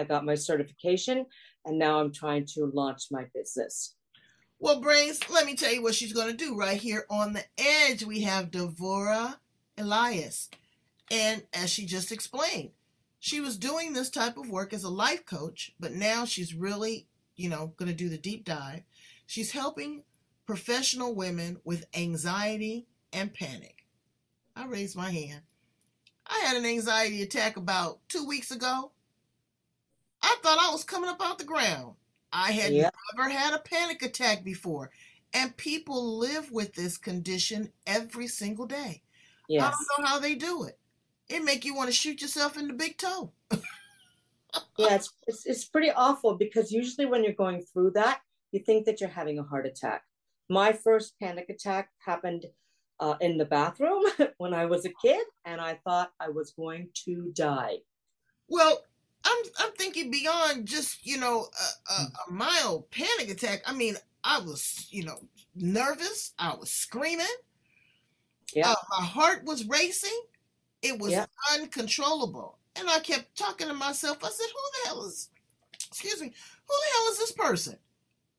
I got my certification, and now I'm trying to launch my business. Well, Brains, let me tell you what she's going to do right here on the edge. We have D'Vorah Elias. And as she just explained, she was doing this type of work as a life coach, but now she's really, you know, going to do the deep dive. She's helping professional women with anxiety and panic. I raised my hand. I had an anxiety attack about two weeks ago. I thought I was coming up out the ground. I had Yeah. never had a panic attack before. And people live with this condition every single day. I don't know how they do it. It make you want to shoot yourself in the big toe. Yeah, it's, it's it's pretty awful because usually when you're going through that, you think that you're having a heart attack. My first panic attack happened uh, in the bathroom when I was a kid, and I thought I was going to die. Well, I'm I'm thinking beyond just you know a, a, a mild panic attack. I mean, I was you know nervous. I was screaming. Yeah. Uh, my heart was racing. It was Yeah. uncontrollable, and I kept talking to myself. I said, "Who the hell is? Excuse me. Who the hell is this person?"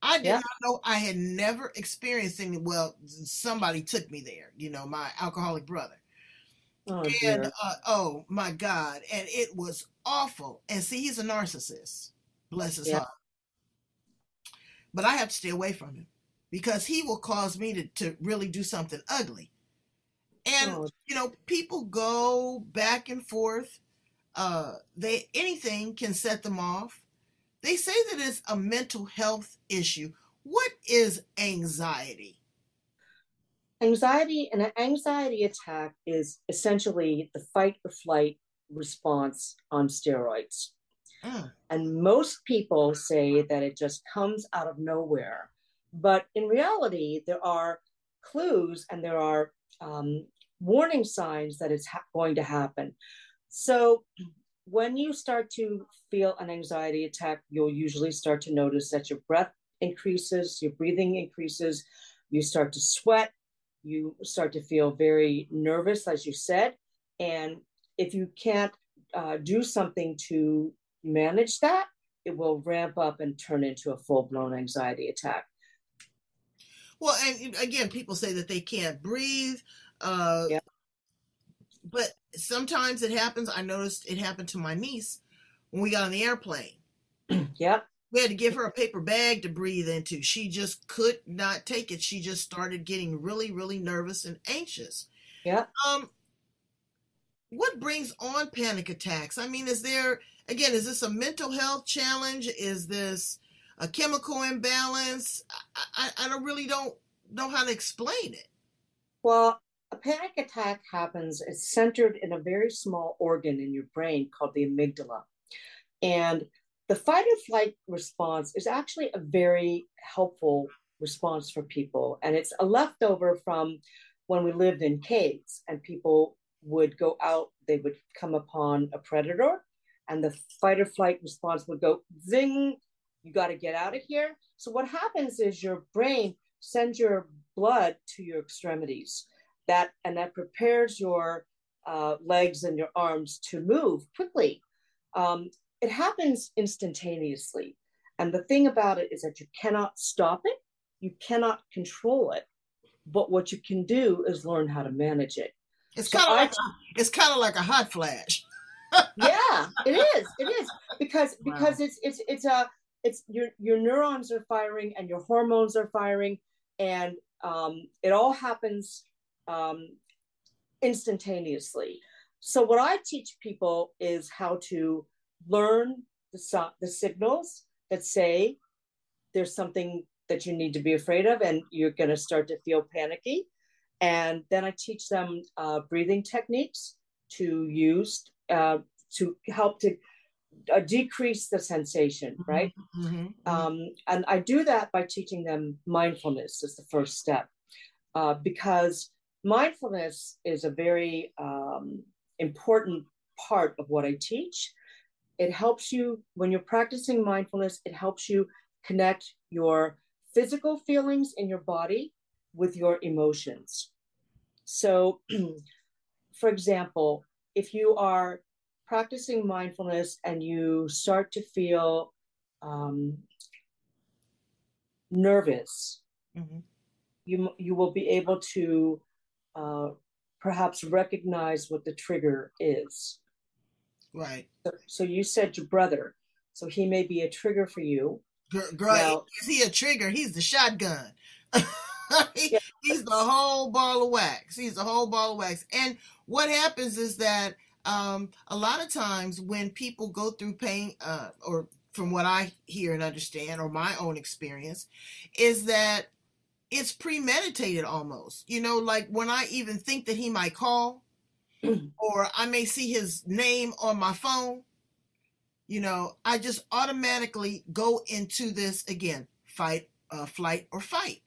I did Yeah. not know. I had never experienced any. Well, somebody took me there. You know, my alcoholic brother. Oh And uh, oh my God, and it was awful. And see, he's a narcissist. Bless his Yeah. heart. But I have to stay away from him because he will cause me to, to really do something ugly. And Oh. you know, people go back and forth. Uh, they anything can set them off. They say that it's a mental health issue. What is anxiety? Anxiety and an anxiety attack is essentially the fight or flight response on steroids. Mm, And most people say that it just comes out of nowhere. But in reality, there are clues and there are um, warning signs that it's ha- going to happen. So when you start to feel an anxiety attack, you'll usually start to notice that your breath increases, your breathing increases, you start to sweat, you start to feel very nervous, as you said. And if you can't uh, do something to manage that, it will ramp up and turn into a full blown anxiety attack. Well, and again, people say that they can't breathe. Uh, Yeah. But sometimes it happens. I noticed it happened to my niece when we got on the airplane. Yep. We had to give her a paper bag to breathe into. She just could not take it. She just started getting really, really nervous and anxious. Yeah. Um, what brings on panic attacks? I mean, is there again? Is this a mental health challenge? Is this a chemical imbalance? I, I, I don't really don't know how to explain it. Well, a panic attack happens, it's centered in a very small organ in your brain called the amygdala. And the fight or flight response is actually a very helpful response for people. And it's a leftover from when we lived in caves and people would go out, they would come upon a predator, and the fight or flight response would go zing, you got to get out of here. So, what happens is your brain sends your blood to your extremities that and that prepares your uh, legs and your arms to move quickly um, it happens instantaneously and the thing about it is that you cannot stop it you cannot control it but what you can do is learn how to manage it It's So kind of like a, it's kind of like a hot flash. yeah it is it is because Wow. because it's it's it's a it's your your neurons are firing and your hormones are firing and um, it all happens um, instantaneously so what i teach people is how to learn the the signals that say there's something that you need to be afraid of and you're going to start to feel panicky and then i teach them uh, breathing techniques to use uh, to help to uh, decrease the sensation, mm-hmm. right? Mm-hmm. mm-hmm. Um, and I do that by teaching them mindfulness as the first step, uh, because mindfulness is a very um, important part of what I teach. It helps you when you're practicing mindfulness. It helps you connect your physical feelings in your body with your emotions. So, for example, if you are practicing mindfulness and you start to feel um, nervous, mm-hmm. you you will be able to uh, perhaps recognize what the trigger is. Right. So, so, you said your brother, so he may be a trigger for you. Girl, now, is he a trigger? He's the shotgun. yeah. He's the whole ball of wax. He's the whole ball of wax. And what happens is that um, a lot of times when people go through pain, uh, or from what I hear and understand, or my own experience, is that it's premeditated almost. You know, like when I even think that he might call, or I may see his name on my phone, you know, I just automatically go into this again fight, uh, flight, or fight.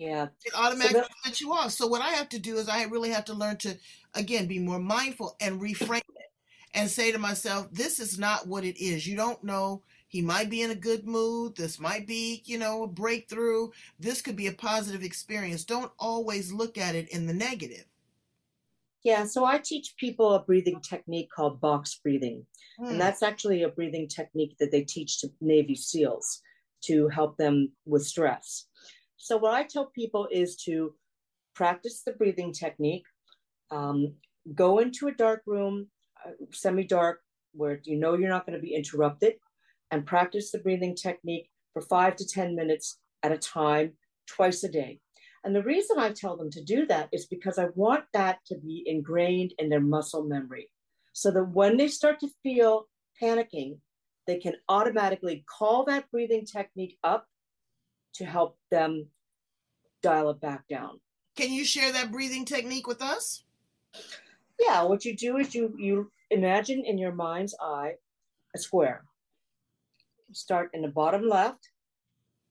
Yeah. It automatically so sets you off. So what I have to do is I really have to learn to again be more mindful and reframe it and say to myself, this is not what it is. You don't know. He might be in a good mood. This might be, you know, a breakthrough. This could be a positive experience. Don't always look at it in the negative. Yeah, so I teach people a breathing technique called box breathing. Mm. And hmm. that's actually a breathing technique that they teach to Navy SEALs to help them with stress. So, what I tell people is to practice the breathing technique, um, go into a dark room, uh, semi dark, where you know you're not going to be interrupted, and practice the breathing technique for five to 10 minutes at a time, twice a day. And the reason I tell them to do that is because I want that to be ingrained in their muscle memory so that when they start to feel panicking, they can automatically call that breathing technique up to help them dial it back down. Can you share that breathing technique with us? Yeah, what you do is you you imagine in your mind's eye a square. Start in the bottom left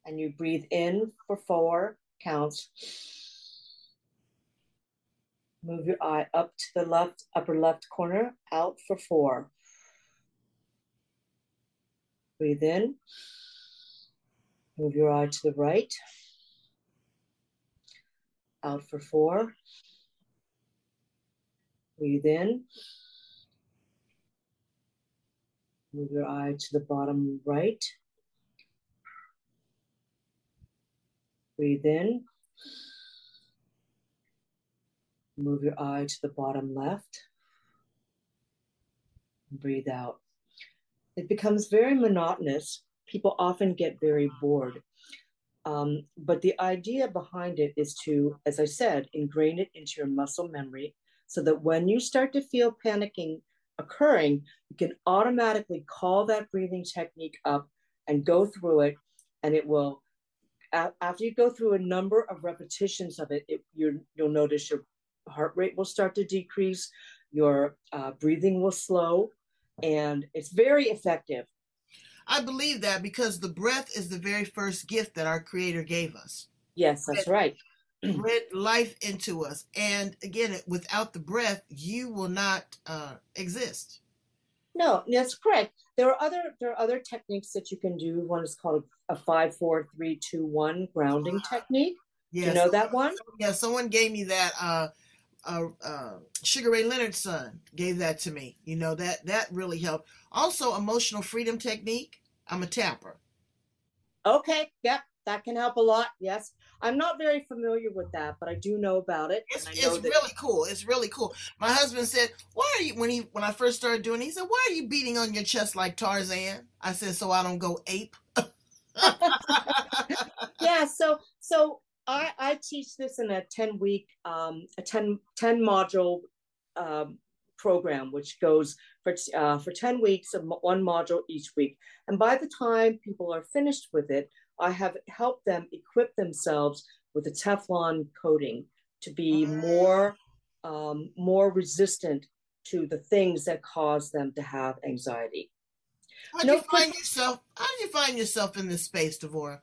and you breathe in for 4 counts. Move your eye up to the left upper left corner, out for 4. Breathe in. Move your eye to the right. Out for four. Breathe in. Move your eye to the bottom right. Breathe in. Move your eye to the bottom left. Breathe out. It becomes very monotonous people often get very bored. Um, but the idea behind it is to, as I said, ingrain it into your muscle memory so that when you start to feel panicking occurring, you can automatically call that breathing technique up and go through it. And it will, after you go through a number of repetitions of it, it you will notice your heart rate will start to decrease, your uh, breathing will slow, and it's very effective. I believe that because the breath is the very first gift that our Creator gave us. Yes, that's it right. breathe life into us, and again, without the breath, you will not uh, exist. No, that's correct. There are other there are other techniques that you can do. One is called a five, four, three, two, one grounding technique. Yes. Do you know that one? Yeah, someone gave me that. Uh, uh, uh, Sugar Ray Leonard's son gave that to me. You know that that really helped. Also, emotional freedom technique. I'm a tapper. Okay, yep, that can help a lot. Yes, I'm not very familiar with that, but I do know about it. It's, it's that- really cool. It's really cool. My husband said, "Why are you?" When he when I first started doing, it, he said, "Why are you beating on your chest like Tarzan?" I said, "So I don't go ape." yeah. So so I, I teach this in a 10 week, um, a 10, 10 module um, program, which goes for, uh, for 10 weeks, one module each week. And by the time people are finished with it, I have helped them equip themselves with a Teflon coating to be more, um, more resistant to the things that cause them to have anxiety. How do No you find yourself? How do you find yourself in this space, D'Vorah?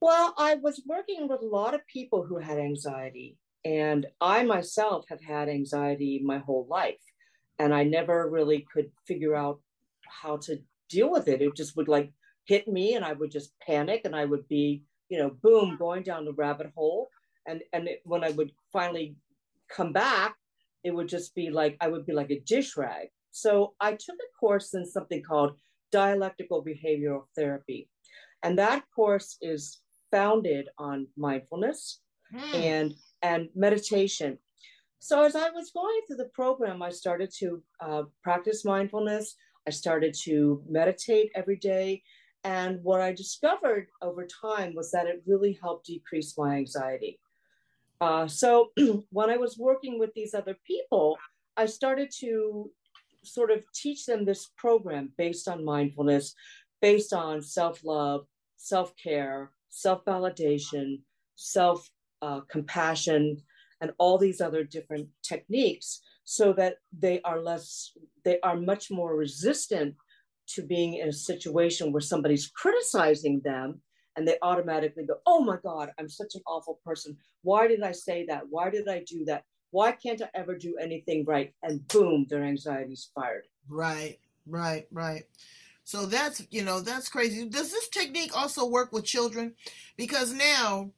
Well, I was working with a lot of people who had anxiety, and I myself have had anxiety my whole life, and I never really could figure out how to deal with it. It just would like hit me, and I would just panic, and I would be, you know, boom, going down the rabbit hole. And and it, when I would finally come back, it would just be like I would be like a dish rag. So I took a course in something called dialectical behavioral therapy, and that course is founded on mindfulness Hmm. and and meditation. So as I was going through the program, I started to uh, practice mindfulness. I started to meditate every day, and what I discovered over time was that it really helped decrease my anxiety. Uh, so when I was working with these other people, I started to sort of teach them this program based on mindfulness, based on self love, self care, self validation, self uh, compassion, and all these other different techniques so that they are less, they are much more resistant to being in a situation where somebody's criticizing them and they automatically go, Oh my God, I'm such an awful person. Why did I say that? Why did I do that? Why can't I ever do anything right? And boom, their anxiety's fired. Right, right, right. So that's you know that's crazy. Does this technique also work with children? Because now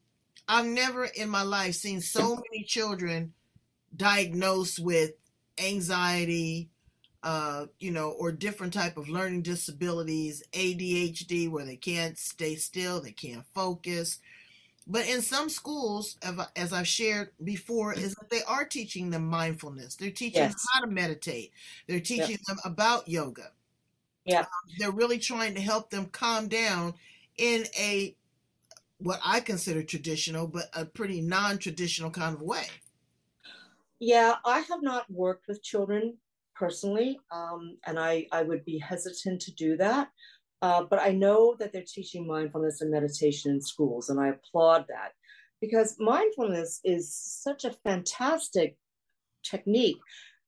I've never in my life seen so many children diagnosed with anxiety, uh, you know, or different type of learning disabilities, ADHD, where they can't stay still, they can't focus. But in some schools, as- I've shared before, is that they are teaching them mindfulness. They're teaching them how to meditate. They're teaching them about yoga. Yeah. They're really trying to help them calm down in a what I consider traditional, but a pretty non-traditional kind of way. Yeah, I have not worked with children personally, um, and I, I would be hesitant to do that. Uh, but I know that they're teaching mindfulness and meditation in schools, and I applaud that because mindfulness is such a fantastic technique.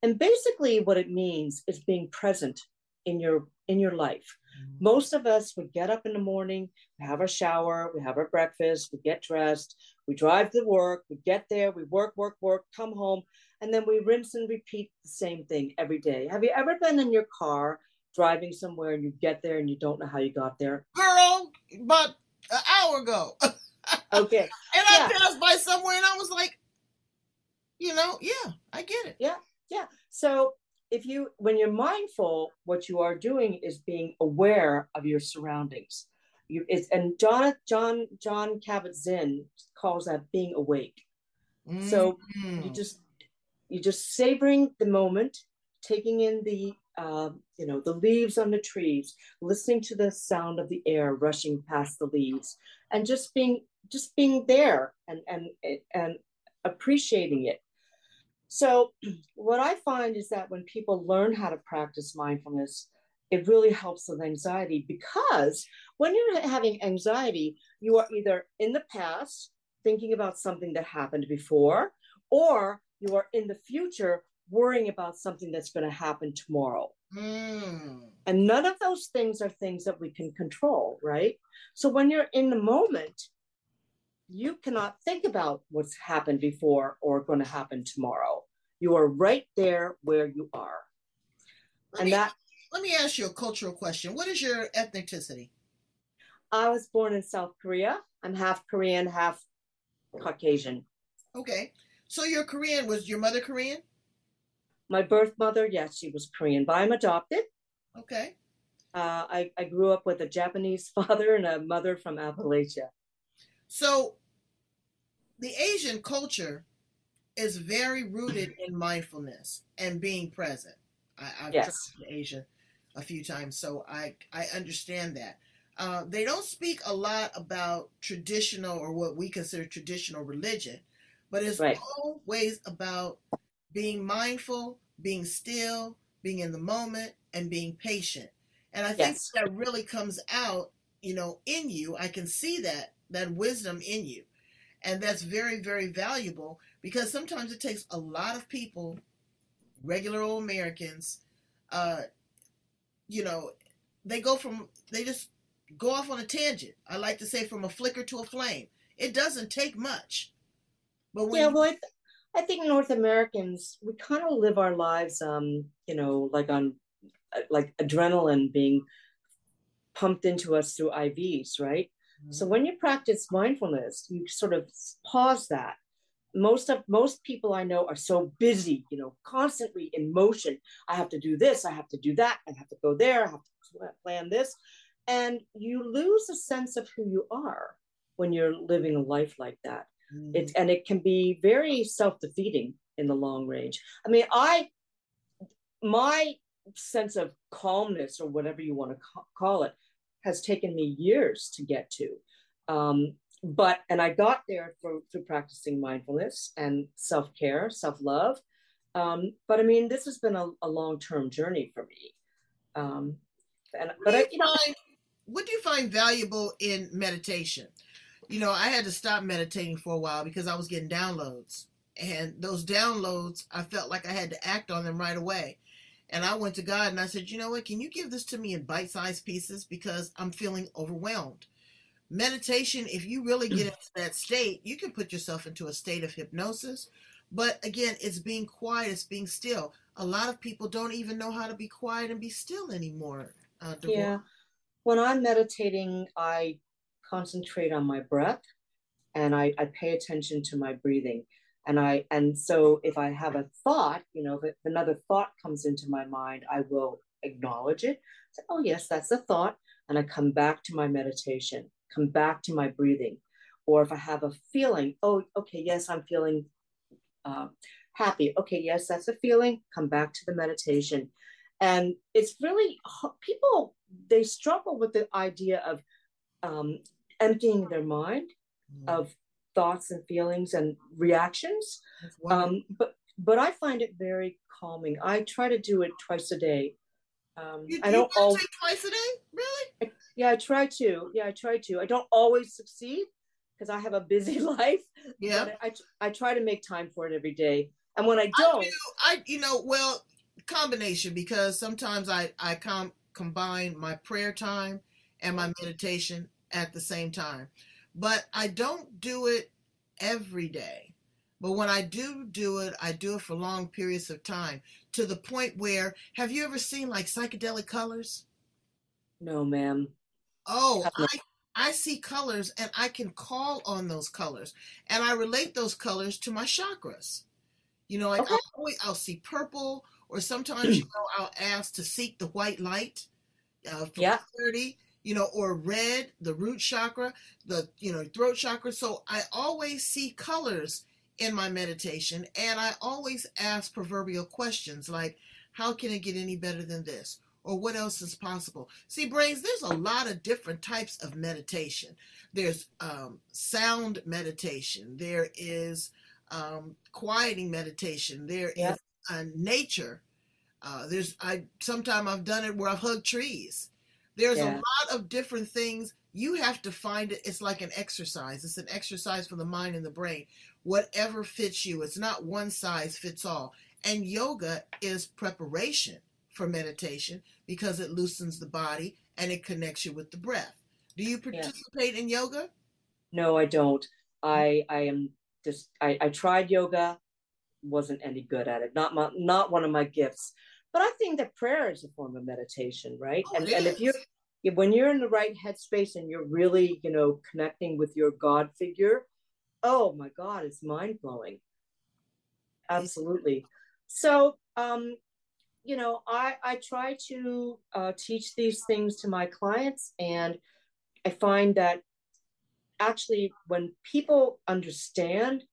And basically, what it means is being present in your in your life. Mm-hmm. Most of us would get up in the morning, we have our shower, we have our breakfast, we get dressed, we drive to work, we get there, we work, work, work, come home, and then we rinse and repeat the same thing every day. Have you ever been in your car driving somewhere and you get there and you don't know how you got there? Girl, about an hour ago. Okay. and Okay. I passed by somewhere and I was like, you know, yeah, I get it. Yeah, yeah. So if you when you're mindful, what you are doing is being aware of your surroundings. You it's and John John Jon Kabat-Zinn calls that being awake. So you just you're just savoring the moment, taking in the um, you know the leaves on the trees, listening to the sound of the air rushing past the leaves, and just being just being there and and and appreciating it. So what I find is that when people learn how to practice mindfulness, it really helps with anxiety because when you're having anxiety, you are either in the past thinking about something that happened before, or you are in the future worrying about something that's going to happen tomorrow. Mm. And none of those things are things that we can control, right? So when you're in the moment, you cannot think about what's happened before or going to happen tomorrow. You are right there where you are. Let And me, that let me ask you a cultural question. What is your ethnicity? I was born in South Korea. I'm half Korean, half Caucasian. Okay. So you're Korean. Was your mother Korean? My birth mother, yes, she was Korean, but I'm adopted. Okay. Uh, I, I grew up with a Japanese father and a mother from Appalachia. So the Asian culture is very rooted in mindfulness and being present. I, I've Yes. traveled to Asia a few times, so I I understand that. Uh, they don't speak a lot about traditional or what we consider traditional religion, but it's Right. always about being mindful, being still, being in the moment, and being patient. And I think Yes. that really comes out, you know, in you. I can see that that wisdom in you, and that's very very valuable because sometimes it takes a lot of people, regular old Americans, uh, you know, they go from they just go off on a tangent. I like to say from a flicker to a flame. It doesn't take much. But yeah, well, I, th- I think North Americans we kind of live our lives, um, you know, like on uh, like adrenaline being pumped into us through IVs, right? Mm-hmm. So when you practice mindfulness, you sort of pause that. Most of most people I know are so busy, you know, constantly in motion. I have to do this, I have to do that, I have to go there, I have to plan this. And you lose a sense of who you are when you're living a life like that. Mm. It, and it can be very self-defeating in the long range. I mean, I my sense of calmness or whatever you want to call it has taken me years to get to. Um, but and I got there through, through practicing mindfulness and self-care, self-love. Um, but I mean, this has been a, a long-term journey for me. Um, and but I, you know, what do you find valuable in meditation? You know, I had to stop meditating for a while because I was getting downloads. And those downloads, I felt like I had to act on them right away. And I went to God and I said, you know what? Can you give this to me in bite sized pieces? Because I'm feeling overwhelmed. Meditation, if you really get into that state, you can put yourself into a state of hypnosis. But again, it's being quiet, it's being still. A lot of people don't even know how to be quiet and be still anymore. Uh, yeah when I'm meditating, I concentrate on my breath and I, I pay attention to my breathing. And I and so if I have a thought, you know, if another thought comes into my mind, I will acknowledge it. Say, oh yes, that's a thought. And I come back to my meditation, come back to my breathing. Or if I have a feeling, oh, okay, yes, I'm feeling uh, happy. Okay, yes, that's a feeling. Come back to the meditation. And it's really people they struggle with the idea of um, emptying their mind mm. of thoughts and feelings and reactions. Um, but but I find it very calming. I try to do it twice a day. Um, you, I don't always twice a day, really? I, yeah, I try to. Yeah, I try to. I don't always succeed because I have a busy life. Yeah, I, I, I try to make time for it every day. And when I don't, I, do, I you know well combination because sometimes I I com- combine my prayer time and my meditation at the same time. But I don't do it every day. But when I do do it, I do it for long periods of time to the point where have you ever seen like psychedelic colors? No, ma'am. Oh, I I see colors and I can call on those colors and I relate those colors to my chakras. You know, like okay. I'll, always, I'll see purple or sometimes you know I'll ask to seek the white light uh, for yeah. clarity, you know, or red, the root chakra, the you know throat chakra. So I always see colors in my meditation, and I always ask proverbial questions like, "How can it get any better than this?" Or what else is possible? See, brains, there's a lot of different types of meditation. There's um, sound meditation. There is um, quieting meditation. There is uh, nature. Uh, there's I sometimes I've done it where I've hugged trees. There's yeah. a lot of different things. You have to find it. It's like an exercise. It's an exercise for the mind and the brain. Whatever fits you. It's not one size fits all. And yoga is preparation for meditation because it loosens the body and it connects you with the breath. Do you participate yeah. in yoga? No, I don't. Mm-hmm. I I am just I, I tried yoga wasn't any good at it. Not my, not one of my gifts. But I think that prayer is a form of meditation, right? Oh, and, and if you're when you're in the right headspace and you're really, you know, connecting with your God figure, oh my God, it's mind blowing. Absolutely. So, um, you know, I I try to uh, teach these things to my clients, and I find that actually when people understand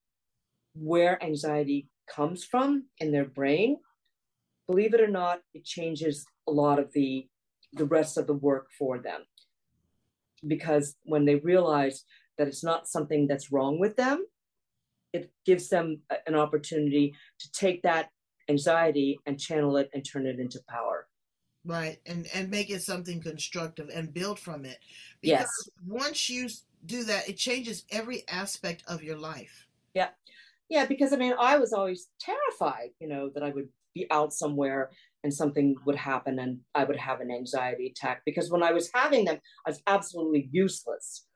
where anxiety comes from in their brain, believe it or not, it changes a lot of the the rest of the work for them. Because when they realize that it's not something that's wrong with them, it gives them an opportunity to take that anxiety and channel it and turn it into power. Right. And and make it something constructive and build from it. Because yes. once you do that, it changes every aspect of your life. Yeah. Yeah, because I mean, I was always terrified, you know, that I would be out somewhere and something would happen and I would have an anxiety attack because when I was having them, I was absolutely useless.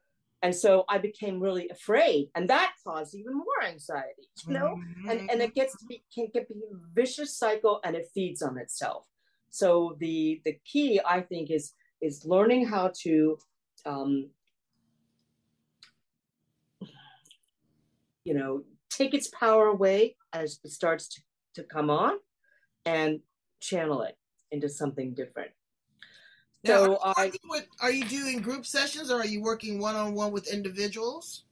And so I became really afraid, and that caused even more anxiety, you know. Mm-hmm. And and it gets to be can get be a vicious cycle, and it feeds on itself. So the the key, I think, is is learning how to, um, you know, take its power away as it starts to, to come on, and channel it into something different. Now, so are I, with, are you doing group sessions or are you working one on one with individuals?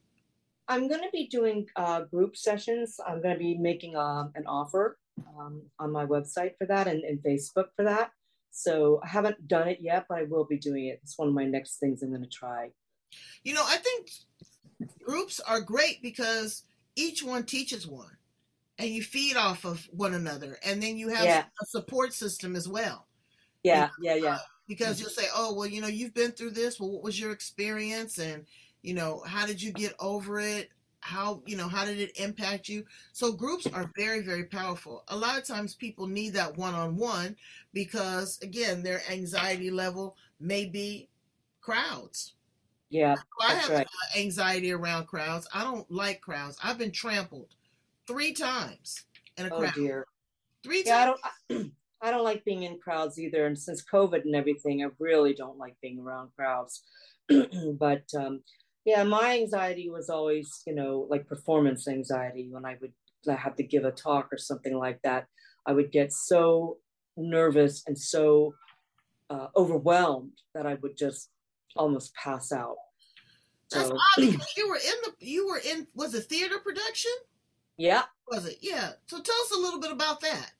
I'm going to be doing uh, group sessions. I'm going to be making um, an offer um, on my website for that and, and Facebook for that. So I haven't done it yet, but I will be doing it. It's one of my next things I'm going to try. You know, I think groups are great because each one teaches one and you feed off of one another and then you have yeah. a support system as well. Yeah yeah yeah. Uh, because you'll say oh well you know you've been through this. Well what was your experience? And you know how did you get over it? How you know how did it impact you? So groups are very very powerful. A lot of times people need that one-on-one because again their anxiety level may be crowds. Yeah i have right. anxiety around crowds. I don't like crowds. I've been trampled three times in a crowd. oh, crowd. dear. Three yeah, times. I don't. I don't like being in crowds either, and since COVID and everything, I really don't like being around crowds. but um, yeah, my anxiety was always, you know, like performance anxiety. When I would have to give a talk or something like that, I would get so nervous and so uh, overwhelmed that I would just almost pass out. That's so, odd because you were in the you were in was a theater production. Yeah. Was it? Yeah. So tell us a little bit about that.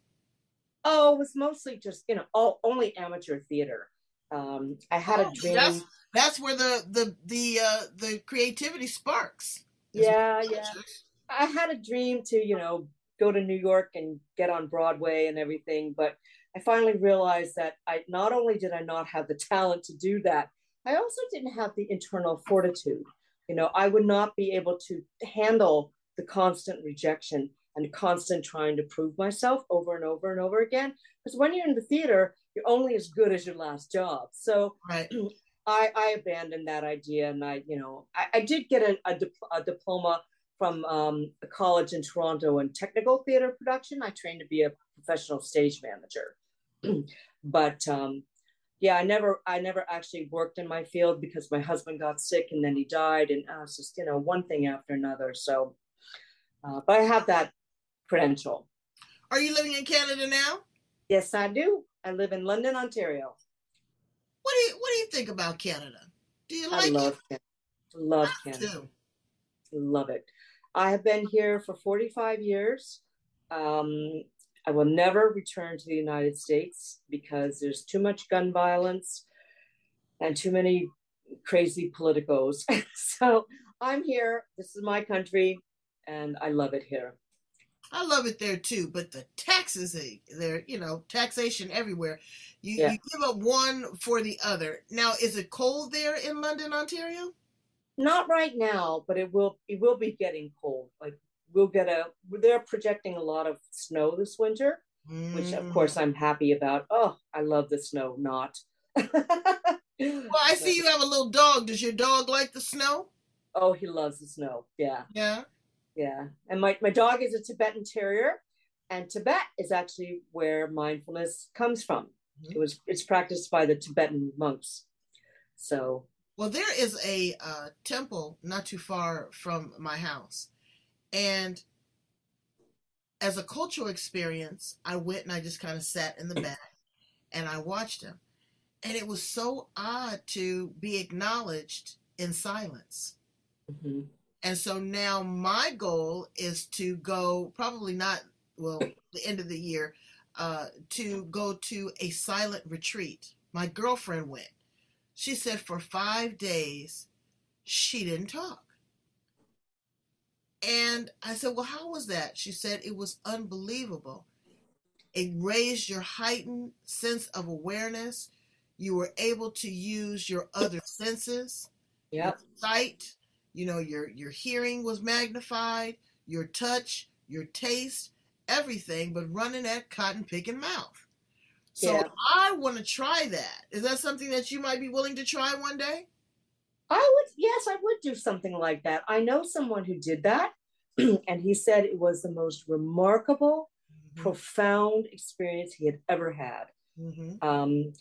Oh, it was mostly just, you know, all, only amateur theater. Um, I had oh, a dream. That's, that's where the the the uh, the creativity sparks. Yeah, yeah. I had a dream to, you know, go to New York and get on Broadway and everything, but I finally realized that I not only did I not have the talent to do that, I also didn't have the internal fortitude. You know, I would not be able to handle the constant rejection and constant trying to prove myself over and over and over again. Because when you're in the theater, you're only as good as your last job. So right. I, I abandoned that idea, and I, you know, I, I did get a, a, a diploma from um, a college in Toronto in technical theater production. I trained to be a professional stage manager, but um, yeah, I never, I never actually worked in my field because my husband got sick and then he died, and uh, was just you know one thing after another. So uh, but I have that credential. Are you living in Canada now? Yes, I do. I live in London, Ontario. What do you What do you think about Canada? Do you like I love it? Canada. Love I Canada. Do. Love it. I have been here for 45 years. Um, I will never return to the United States because there's too much gun violence and too many crazy politicos. so I'm here. This is my country and I love it here. I love it there too, but the taxes there, you know, taxation everywhere. You, yeah. you give up one for the other. Now, is it cold there in London, Ontario? Not right now, but it will. It will be getting cold. Like we'll get a. They're projecting a lot of snow this winter, mm. which of course I'm happy about. Oh, I love the snow. Not. well, I see you have a little dog. Does your dog like the snow? Oh, he loves the snow. Yeah. Yeah. Yeah. And my, my dog is a Tibetan Terrier. And Tibet is actually where mindfulness comes from. Mm-hmm. It was it's practiced by the Tibetan monks. So well, there is a uh, temple not too far from my house, and as a cultural experience, I went and I just kind of sat in the back and I watched him, and it was so odd to be acknowledged in silence. Mm-hmm. And so now my goal is to go, probably not, well, the end of the year, uh, to go to a silent retreat. My girlfriend went. She said for five days, she didn't talk. And I said, Well, how was that? She said it was unbelievable. It raised your heightened sense of awareness. You were able to use your other senses, yep. sight, you know your your hearing was magnified your touch your taste everything but running that cotton picking mouth So Yeah. I want to try that. Is that something that you might be willing to try one day? I would, yes, I would do something like that. I know someone who did that, and he said it was the most remarkable, profound experience he had ever had. Mm-hmm. Um,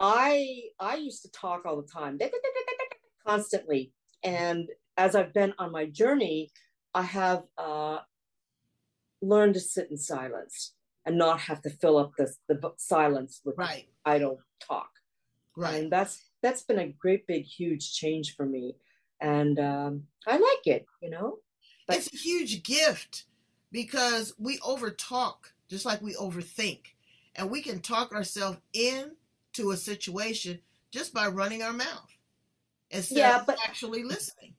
I I used to talk all the time, constantly, and as I've been on my journey, I have uh, learned to sit in silence and not have to fill up the the silence with Right, idle talk. right. and that's that's been a great big huge change for me. And um, i like it you know? But- it's a huge gift because we overtalk just like we overthink. And we can talk ourselves into a situation just by running our mouth instead Yeah, but- actually listening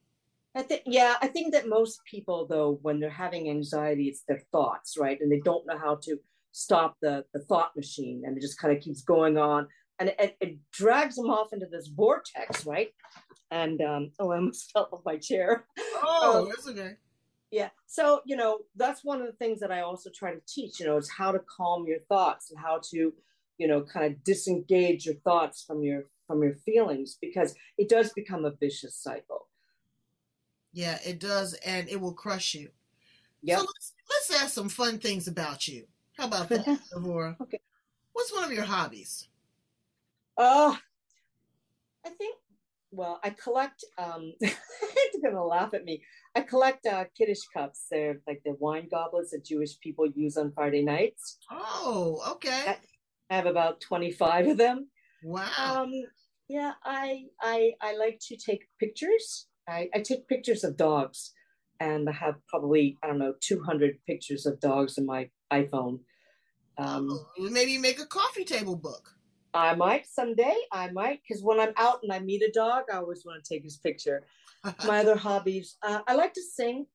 I think yeah, I think that most people though, when they're having anxiety, it's their thoughts, right? And they don't know how to stop the the thought machine, and it just kind of keeps going on, and it, it drags them off into this vortex, right? And um, oh, I almost fell off my chair. oh Um, that's okay Yeah. So, you know, that's one of the things that I also try to teach, you know, is how to calm your thoughts and how to, you know, kind of disengage your thoughts from your from your feelings because it does become a vicious cycle. yeah it does and it will crush you Yep. so let's, let's ask some fun things about you how about that D'Vorah? Okay. what's one of your hobbies Oh, I think. Well, I collect. Um, they're gonna laugh at me. I collect uh, kiddush cups. They're like the wine goblets that Jewish people use on Friday nights. oh okay I have about twenty five of them. Wow Um, yeah, I I I like to take pictures. I, I take pictures of dogs, and I have probably I don't know two hundred pictures of dogs in my iPhone. Um, Oh, maybe make a coffee table book I might someday. I might because when I'm out and I meet a dog, I always want to take his picture. My other hobbies, uh, I like to sing.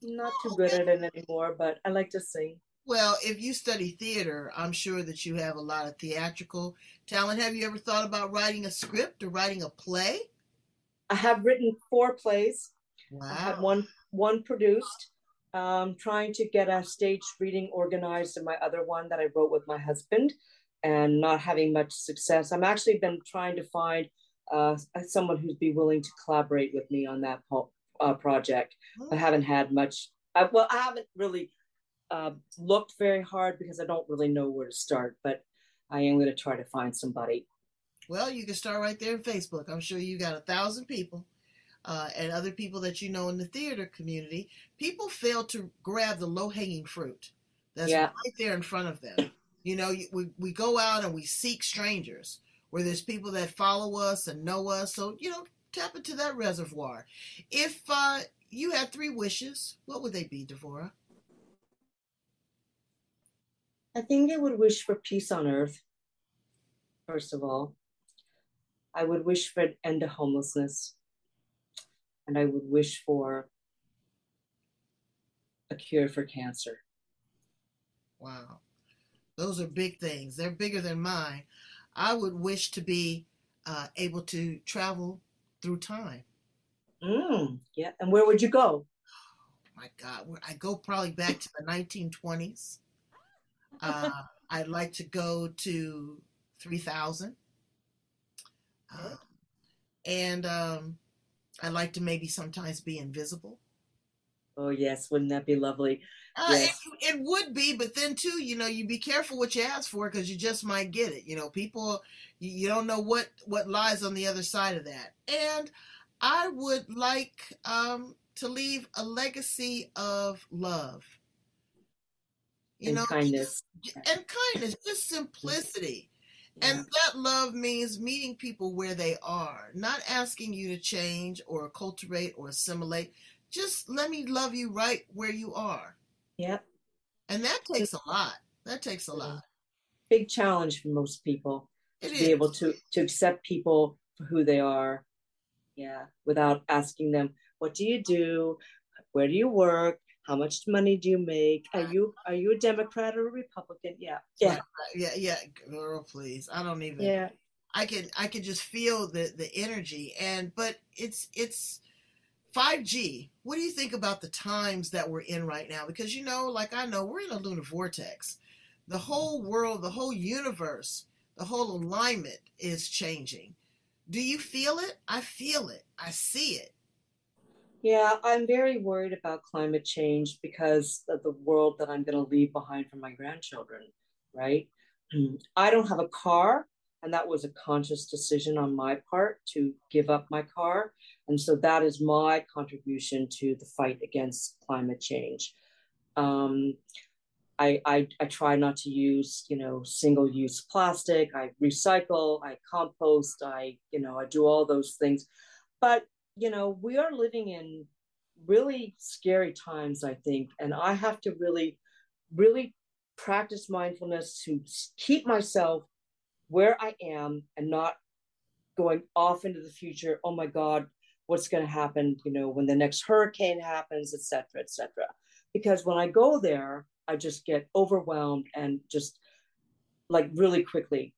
Not too good at it anymore, but I like to sing. Well, if you study theater, I'm sure that you have a lot of theatrical talent. Have you ever thought about writing a script or writing a play? I have written four plays. Wow. I had one one produced. Um, trying to get a stage reading organized in my other one that I wrote with my husband, and not having much success. I'm actually been trying to find uh, someone who'd be willing to collaborate with me on that po- uh, project. I haven't had much. I, well, I haven't really uh, looked very hard because I don't really know where to start. But I am going to try to find somebody. Well, you can start right there in Facebook. I'm sure you got a thousand people uh, and other people that you know in the theater community. People fail to grab the low hanging fruit that's Yeah. right there in front of them. You know, we, we go out and we seek strangers where there's people that follow us and know us. So, you know, tap into that reservoir. If uh, you had three wishes, what would they be, D'Vorah? I think I would wish for peace on earth. First of all, I would wish for an end to homelessness, and I would wish for a cure for cancer. Wow. Those are big things. They're bigger than mine. I would wish to be uh, able to travel through time. Mm, yeah, and where would you go? Oh, My God, I go probably back to the 1920s. Uh, I'd like to go to 3000. Uh, and um, I'd like to maybe sometimes be invisible. Oh yes, wouldn't that be lovely? Uh, Yes. it, it would be, but then too, you know, you be careful what you ask for because you just might get it. You know, people, you, you don't know what what lies on the other side of that. And I would like um, to leave a legacy of love. You and know, kindness. and kindness, just simplicity. And that love means meeting people where they are, not asking you to change or cultivate or assimilate. Just let me love you right where you are. yep And that takes a lot. That takes a lot. big challenge for most people It to is. be able to to accept people for who they are. Yeah, without asking them, what do you do? Where do you work? How much money do you make? Are you are you a Democrat or a Republican? Yeah, yeah, yeah, yeah, girl, please. I don't even. yeah. I can I can just feel the the energy and but it's it's 5G. What do you think about the times that we're in right now? Because you know, like I know, we're in a lunar vortex. the whole world, the whole universe, the whole alignment is changing. Do you feel it? I feel it. I see it. Yeah, I'm very worried about climate change because of the world that I'm going to leave behind for my grandchildren, right? I don't have a car, and that was a conscious decision on my part to give up my car. And so that is my contribution to the fight against climate change. Um, I, I, I try not to use, you know, single use plastic. I recycle, I compost, I, you know, I do all those things. But, you know, we are living in really scary times, I think. And I have to really, really practice mindfulness to keep myself where I am and not going off into the future. Oh my God, what's going to happen, you know, when the next hurricane happens, et cetera, et cetera. Because when I go there, I just get overwhelmed and just like really quickly.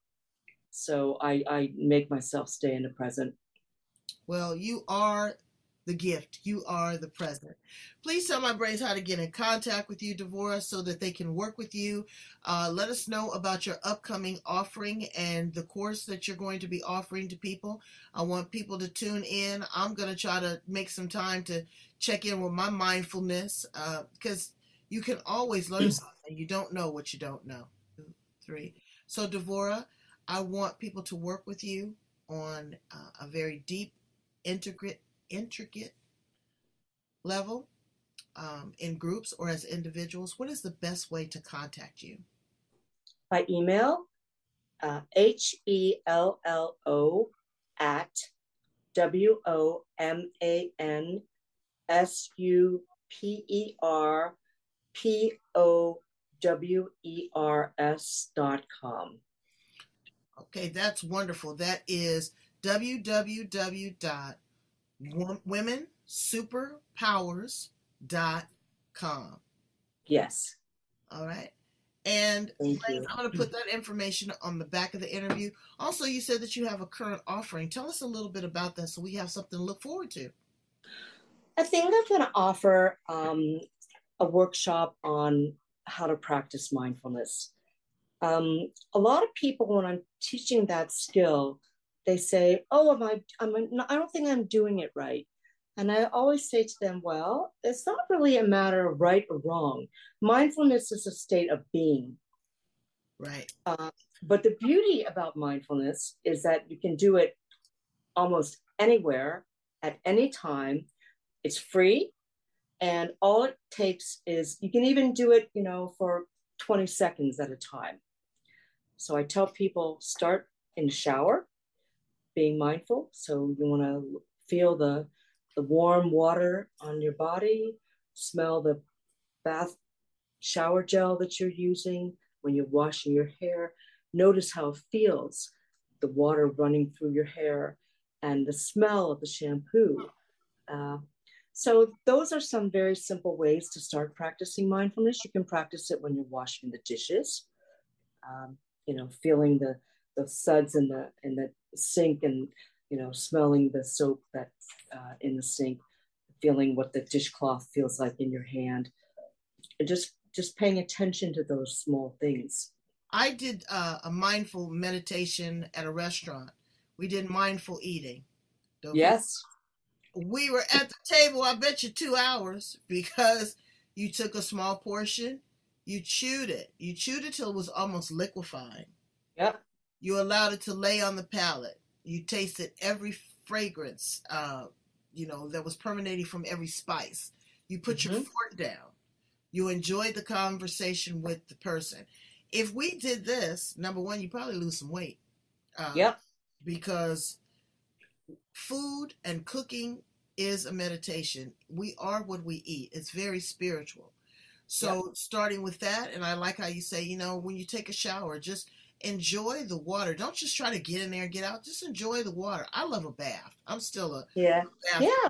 So I, I make myself stay in the present. Well, you are the gift. You are the present. Please tell my brains how to get in contact with you, D'Vorah, so that they can work with you. Uh, let us know about your upcoming offering and the course that you're going to be offering to people. I want people to tune in. I'm going to try to make some time to check in with my mindfulness because uh, you can always learn something. You don't know what you don't know. Two, three. So, D'Vorah, I want people to work with you on uh, a very deep, intricate, intricate level um, in groups or as individuals. What is the best way to contact you? By email, uh, H E L L O at W O M A N S U P E R P O W E R S dot com. Okay, that's wonderful. That is www.womensuperpowers.com. Yes. All right. And I'm going to put that information on the back of the interview. Also, you said that you have a current offering. Tell us a little bit about that so we have something to look forward to. I think I'm going to offer um, a workshop on how to practice mindfulness. Um, a lot of people, when I'm teaching that skill, they say, "Oh, am I? I'm. I don't think I'm doing it right." And I always say to them, "Well, it's not really a matter of right or wrong. Mindfulness is a state of being." Right. Uh, but the beauty about mindfulness is that you can do it almost anywhere at any time. It's free. And all it takes is you can even do it, you know, for 20 seconds at a time. So I tell people start in the shower, being mindful. So you want to feel the, the warm water on your body, smell the bath shower gel that you're using when you're washing your hair. Notice how it feels, the water running through your hair and the smell of the shampoo. Uh, so those are some very simple ways to start practicing mindfulness. You can practice it when you're washing the dishes, um, you know, feeling the the suds in the in the sink and you know smelling the soap that's uh, in the sink, feeling what the dishcloth feels like in your hand, and just just paying attention to those small things. I did uh, a mindful meditation at a restaurant. We did mindful eating. yes we were at the table, I bet you two hours because you took a small portion, you chewed it. You chewed it till it was almost liquefied. Yep. You allowed it to lay on the palate. You tasted every fragrance, uh, you know, that was permeating from every spice. You put mm-hmm. your fork down. You enjoyed the conversation with the person. If we did this, number one, you probably lose some weight. Uh, yep. Because food and cooking is a meditation. We are what we eat. It's very spiritual. So yeah. starting with that, and I like how you say, you know, when you take a shower, just enjoy the water. Don't just try to get in there and get out. Just enjoy the water. I love a bath. I'm still a yeah yeah.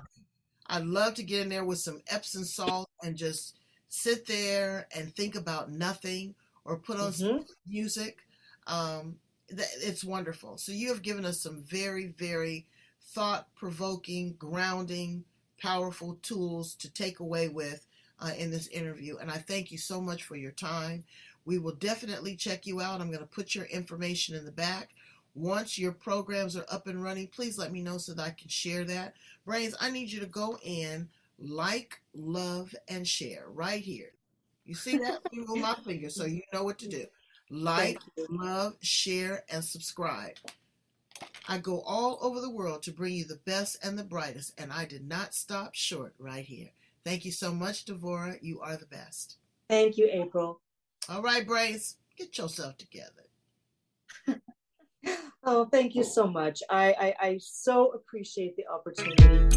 I love to get in there with some Epsom salt and just sit there and think about nothing or put on mm-hmm. some music. Um, it's wonderful. So you have given us some very very thought provoking, grounding, powerful tools to take away with uh, in this interview. And I thank you so much for your time. We will definitely check you out. I'm going to put your information in the back. Once your programs are up and running, please let me know so that I can share that. Brains, I need you to go in, like, love, and share right here. You see that? Move my finger so you know what to do. Like, love, share, and subscribe. I go all over the world to bring you the best and the brightest, and I did not stop short right here. Thank you so much, D'Vorah. You are the best. Thank you, April. All right, Brace, get yourself together. oh, thank you so much. I, I, I so appreciate the opportunity.